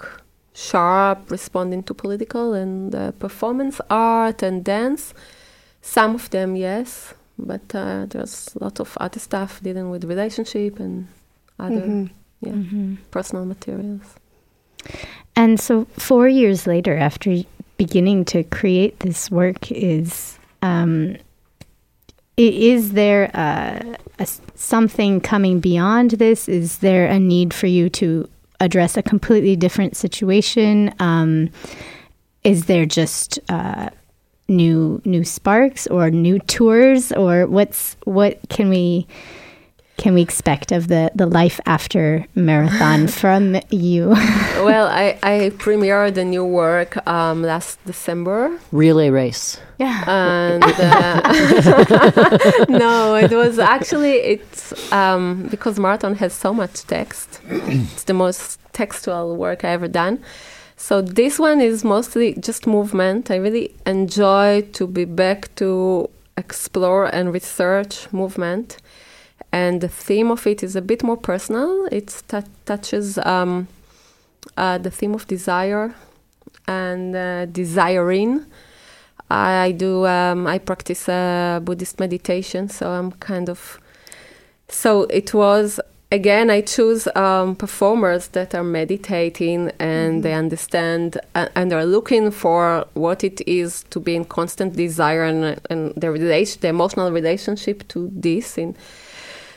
sharp, responding to political and uh, performance art and dance. Some of them, yes, but uh, there's a lot of other stuff dealing with relationship and other, Mhm. yeah, Mhm. personal materials. And so, four years later, after beginning to create this work, is um, is there a, a s- something coming beyond this? Is there a need for you to address a completely different situation? Um, is there just uh, new new sparks or new tours, or what's what can we can we expect of the, the life after marathon from you? well, I, I premiered the new work um, last December. Relay race. Yeah. And uh, no, it was actually it's um, because marathon has so much text. it's the most textual work I ever done. So this one is mostly just movement. I really enjoy to be back to explore and research movement and the theme of it is a bit more personal. It t- touches um, uh, the theme of desire and uh, desiring. I do. Um, I practice uh, Buddhist meditation, so I'm kind of. So it was again. I choose um, performers that are meditating and mm-hmm. they understand uh, and are looking for what it is to be in constant desire and, and the relation, the emotional relationship to this in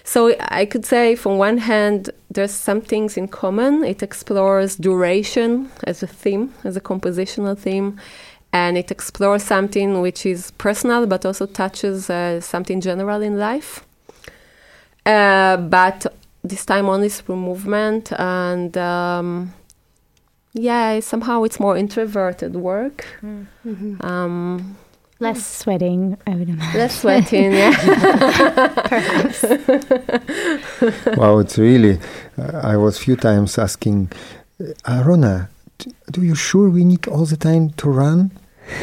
so I could say, from one hand, there's some things in common. It explores duration as a theme, as a compositional theme, and it explores something which is personal but also touches uh, something general in life. Uh, but this time only through movement and. Um, yeah, somehow it's more introverted work. Mm-hmm. Um, Less sweating, I would imagine. Less sweating, yeah. Perhaps. wow, it's really. Uh, I was few times asking, uh, Arona, do you sure we need all the time to run?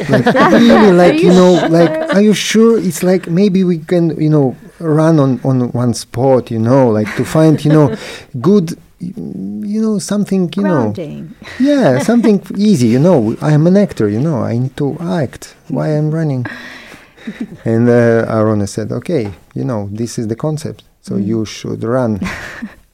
Like really, like you, you know, sure? like are you sure? It's like maybe we can, you know, run on on one spot, you know, like to find, you know, good you know something you Grounding. know yeah something easy you know i am an actor you know i need to act why i'm running and uh, arona said okay you know this is the concept so mm. you should run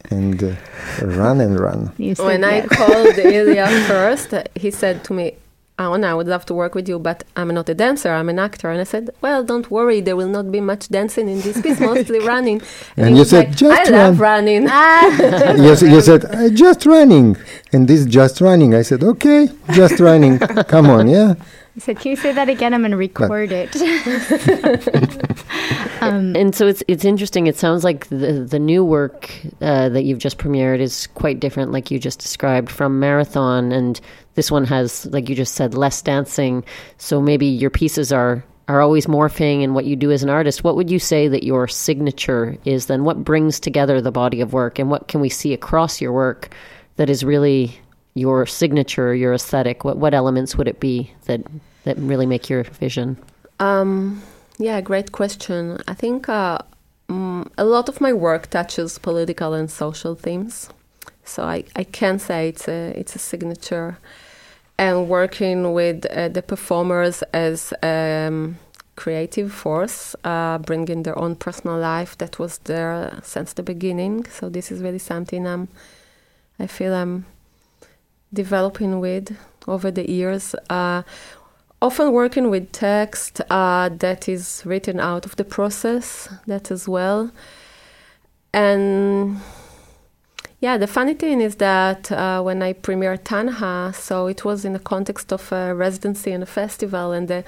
and uh, run and run when yes. i called ilya first he said to me Oh, Anna, I would love to work with you, but I'm not a dancer, I'm an actor. And I said, Well, don't worry, there will not be much dancing in this piece, mostly running. And, and you said, like, Just I run. love running. you, you said, Just running. And this just running. I said, Okay, just running. Come on, yeah. I said, "Can you say that again? I'm going to record but. it." um, and so it's it's interesting. It sounds like the the new work uh, that you've just premiered is quite different, like you just described, from Marathon. And this one has, like you just said, less dancing. So maybe your pieces are are always morphing and what you do as an artist. What would you say that your signature is? Then what brings together the body of work, and what can we see across your work that is really your signature, your aesthetic? What what elements would it be that that really make your vision? Um, yeah, great question. I think uh, um, a lot of my work touches political and social themes, so I, I can say it's a it's a signature. And working with uh, the performers as um, creative force, uh, bringing their own personal life that was there since the beginning. So this is really something I'm, I feel I'm developing with over the years. Uh, often working with text uh, that is written out of the process, that as well. And yeah, the funny thing is that uh, when I premiered Tanha, so it was in the context of a residency and a festival, and the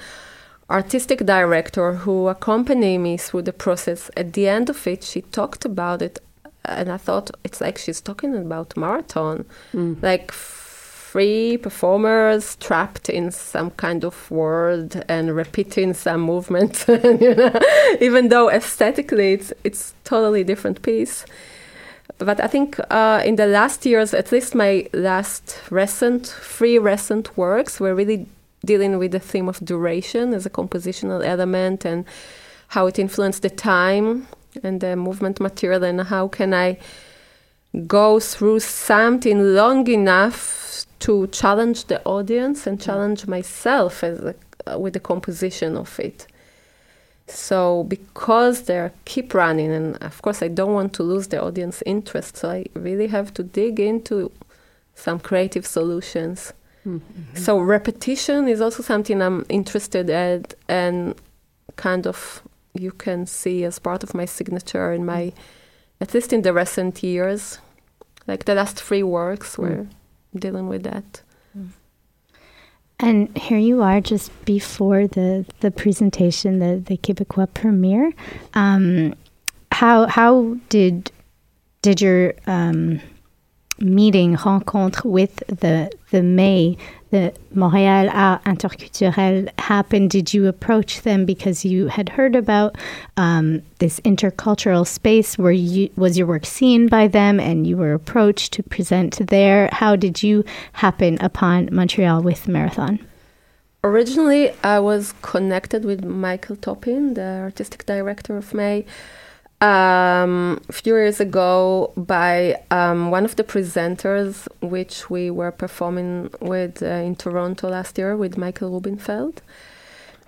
artistic director who accompanied me through the process, at the end of it, she talked about it, and I thought it's like she's talking about marathon, mm. like three performers trapped in some kind of world and repeating some movements, you know? even though aesthetically it's it's totally different piece. But I think uh, in the last years, at least my last recent three recent works were really dealing with the theme of duration as a compositional element and how it influenced the time and the movement material and how can I go through something long enough to challenge the audience and challenge myself as a, uh, with the composition of it. So because they keep running, and of course I don't want to lose the audience interest, so I really have to dig into some creative solutions. Mm-hmm. So repetition is also something I'm interested at, and kind of you can see as part of my signature in my, at least in the recent years, like the last three works were. Mm dealing with that. And here you are just before the, the presentation, the, the Quebecois premiere. Um, how how did did your um, meeting rencontre with the the MAI the Montréal Art Interculturel happen? Did you approach them because you had heard about um, this intercultural space? Were you was your work seen by them and you were approached to present there? How did you happen upon Montreal with Marathon? Originally, I was connected with Michael Toppin, the artistic director of MAI, um, a few years ago by um, one of the presenters, which we were performing with uh, in Toronto last year with Michael Rubenfeld.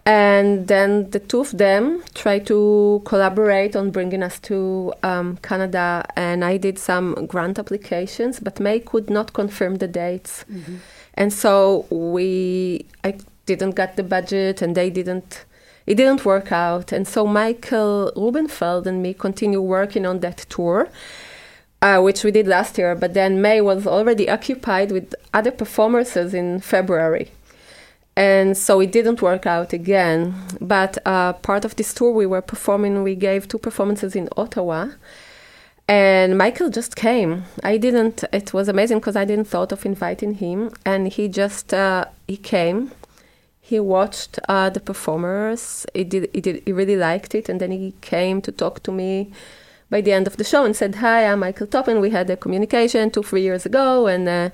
And then the two of them tried to collaborate on bringing us to um, Canada, and I did some grant applications, but MAI could not confirm the dates. And so we, I didn't get the budget, and they didn't. It didn't work out, and so Michael Rubenfeld and me continue working on that tour, uh, which we did last year. But then MAI was already occupied with other performances in February, and so it didn't work out again. But uh, part of this tour we were performing, we gave two performances in Ottawa, and Michael just came. I didn't. It was amazing because I didn't thought of inviting him, and he just uh, he came. He watched uh, the performers. He did, he did. He really liked it, and then he came to talk to me by the end of the show and said, "Hi, I'm Michael Toppin. We had a communication two, three years ago, and uh,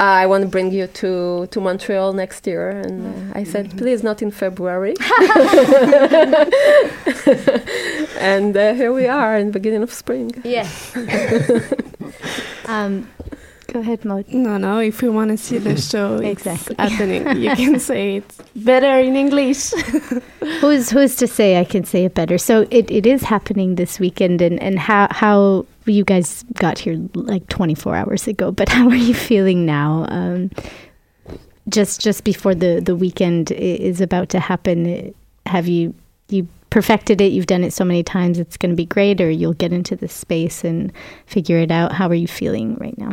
I want to bring you to to Montreal next year." And uh, I said, "Please, not in February." and uh, here we are in the beginning of spring. Yes. um, go ahead, Maud. No, no. If you want to see the show, Exactly. it's happening. You can say it better in English. who's who's to say I can say it better? So it, it is happening this weekend, and and how how you guys got here like 24 hours ago, but how are you feeling now? Um, just just before the the weekend is about to happen, have you you perfected it? You've done it so many times, it's going to be great, or you'll get into the space and figure it out. How are you feeling right now?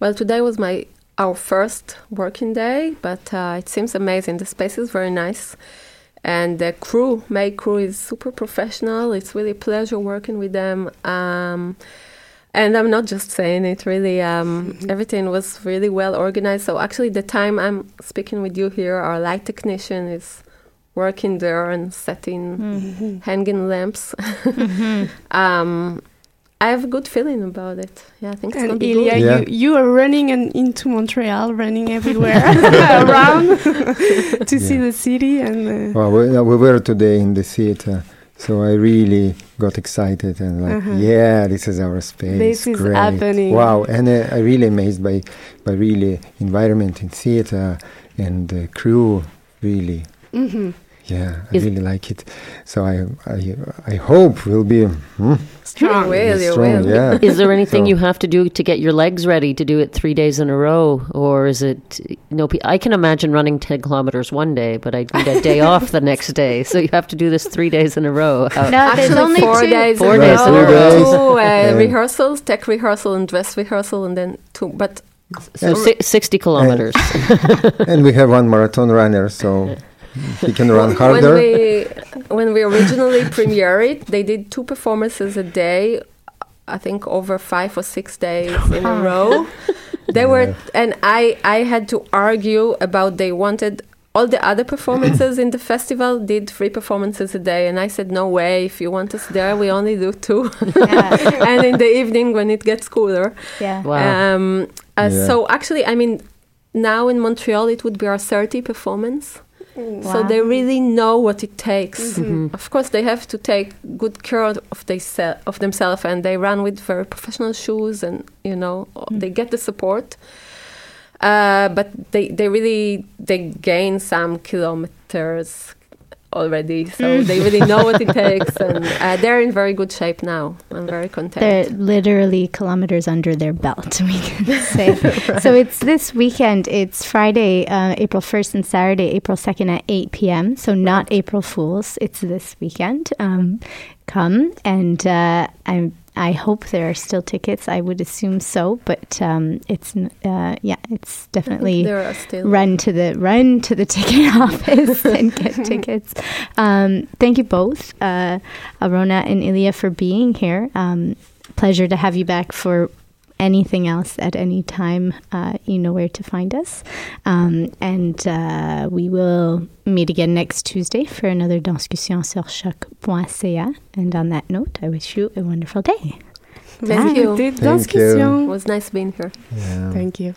Well, today was my our first working day, but uh, it seems amazing. The space is very nice, and the crew, MAI crew, is super professional. It's really a pleasure working with them. Um, and I'm not just saying it. Really, um, everything was really well organized. So actually, the time I'm speaking with you here, our light technician is working there and setting Mhm. hanging lamps. um, I have a good feeling about it. Yeah, I think it's gonna be Ilya, good. Yeah. you, you are running and into Montreal, running everywhere around to see the city. And uh, Well, we, uh, we were today in the theater, so I really got excited and like, Uh-huh. yeah, this is our space. This is Great. happening. Wow, and uh, I really amazed by by really environment in theater and the crew. Really, mhm. Yeah, I really like it. So I I I hope we'll be hmm, You will, you strong. will. Yeah. Is there anything So- you have to do to get your legs ready to do it three days in a row, or is it? You know, I can imagine running ten kilometers one day, but I need a day off the next day. So you have to do this three days in a row. How- No, there's only four two. days. Four days a in a row. row. Two uh, Yeah. rehearsals, tech rehearsal and dress rehearsal, and then two. But so si- sixty kilometers. and we have one marathon runner, so he can run when we when we originally premiered it, they did two performances a day. I think over five or six days in a row. They were, and I I had to argue about they wanted. All the other performances in the festival did three performances a day, and I said, "No way! If you want us there, we only do two. Yeah. and in the evening when it gets cooler, Yeah. Wow. Um, uh, Yeah. So actually, I mean, now in Montreal it would be our 30 performance. So they really know what it takes. Mm-hmm. Mm-hmm. Of course, they have to take good care of they of themselves, and they run with very professional shoes, and you know mm. they get the support. Uh, but they they really they gain some kilometers already, so they really know what it takes, and uh, they're in very good shape now. I'm very content. They're literally kilometers under their belt, we can say. So it's this weekend. It's Friday, uh, April 1st, and Saturday, April 2nd at 8 p.m. So not April Fools. It's this weekend. Um, come and uh, I'm. I hope there are still tickets. I would assume so, but um, it's uh, yeah, it's definitely there are still. run to the run to the ticket office and get tickets. Um, thank you both, uh, Arona and Ilya, for being here. Um, pleasure to have you back for anything else at any time. Uh, you know where to find us, um, and uh, we will meet again next Tuesday for another discussion sur choq.ca. And on that note, I wish you a wonderful day. Thank Bye. you. Des discussions. It was nice being here. Yeah. Thank you.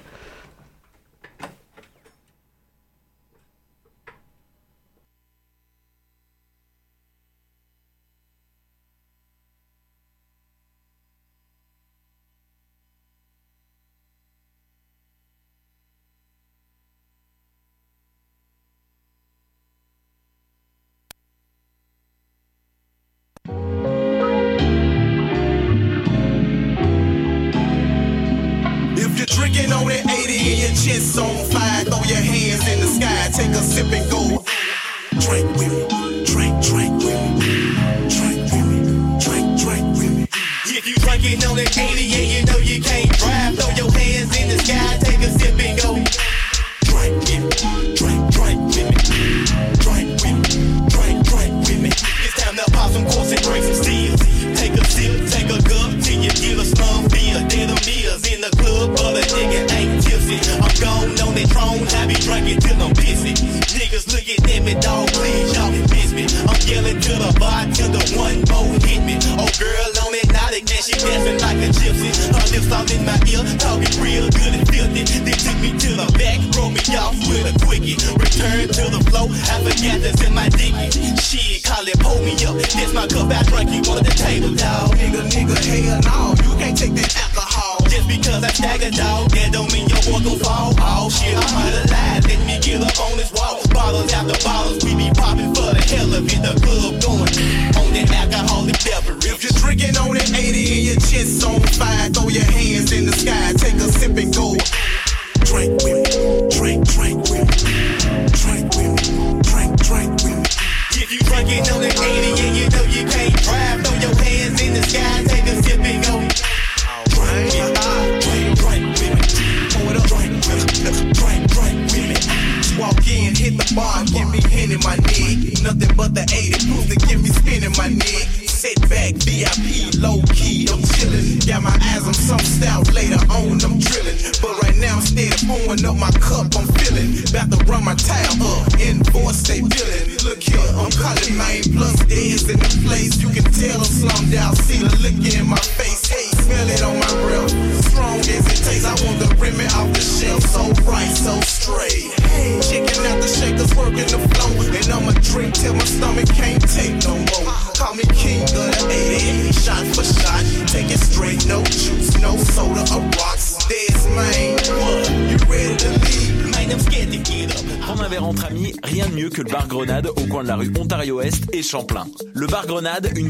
In talking real good and filthy. They took me to the back, rolled me off with a quickie. Return to the flow, I forgot that's in my dicky. Shit, call it, pull me up. This my cup, I drink you on the table, dog. Nigga, nigga, hell no, you can't take that alcohol. Just because I stagger, dog, that don't mean your boy gon' fall. Oh shit, I'm out of line. Let me get up on this wall. Bottles after bottles, we be popping for the hell of it. The club going on that alcoholic beverage. If you're drinking on that 80 and your chest on fire, throw your hands in the sky, take a sip and go. Drink with me, drink, drink with me, drink with me, drink, drink with me. If you drinking on that 80 and you know you can't drive, throw your hands in the sky, take a sip and go. Drink it, ah, drink, drink with me. Pour it up, drink, drink, drink, drink with me. Walk in, hit the bar, give me hand in my neck. Nothing but the 80 proof to give me spin in my neck. Some stout, later on I'm drillin'. But right now I'm steady pouring up my cup, I'm feelin'. About to run my tab up, invoice they billin'. Look here, I'm calling main plus days in the place. You can tell I'm slummed out, see the look in my face. Hey, smell it on my breath. Strong as it tastes, I want the rim off the shelf. So right, so straight. Hey, checking out the shakers, working the flow. And I'ma drink till my stomach can't take no more. Call me king of the 80, shot for shot. Take it straight, no juice, no soda or rocks. There's main one, you ready to leave? Man, I'm scared to get up. Prendre un verre entre amis, rien de mieux que le bar Grenade au coin de la rue Ontario-Est et Champlain. Le bar Grenade, une brasserie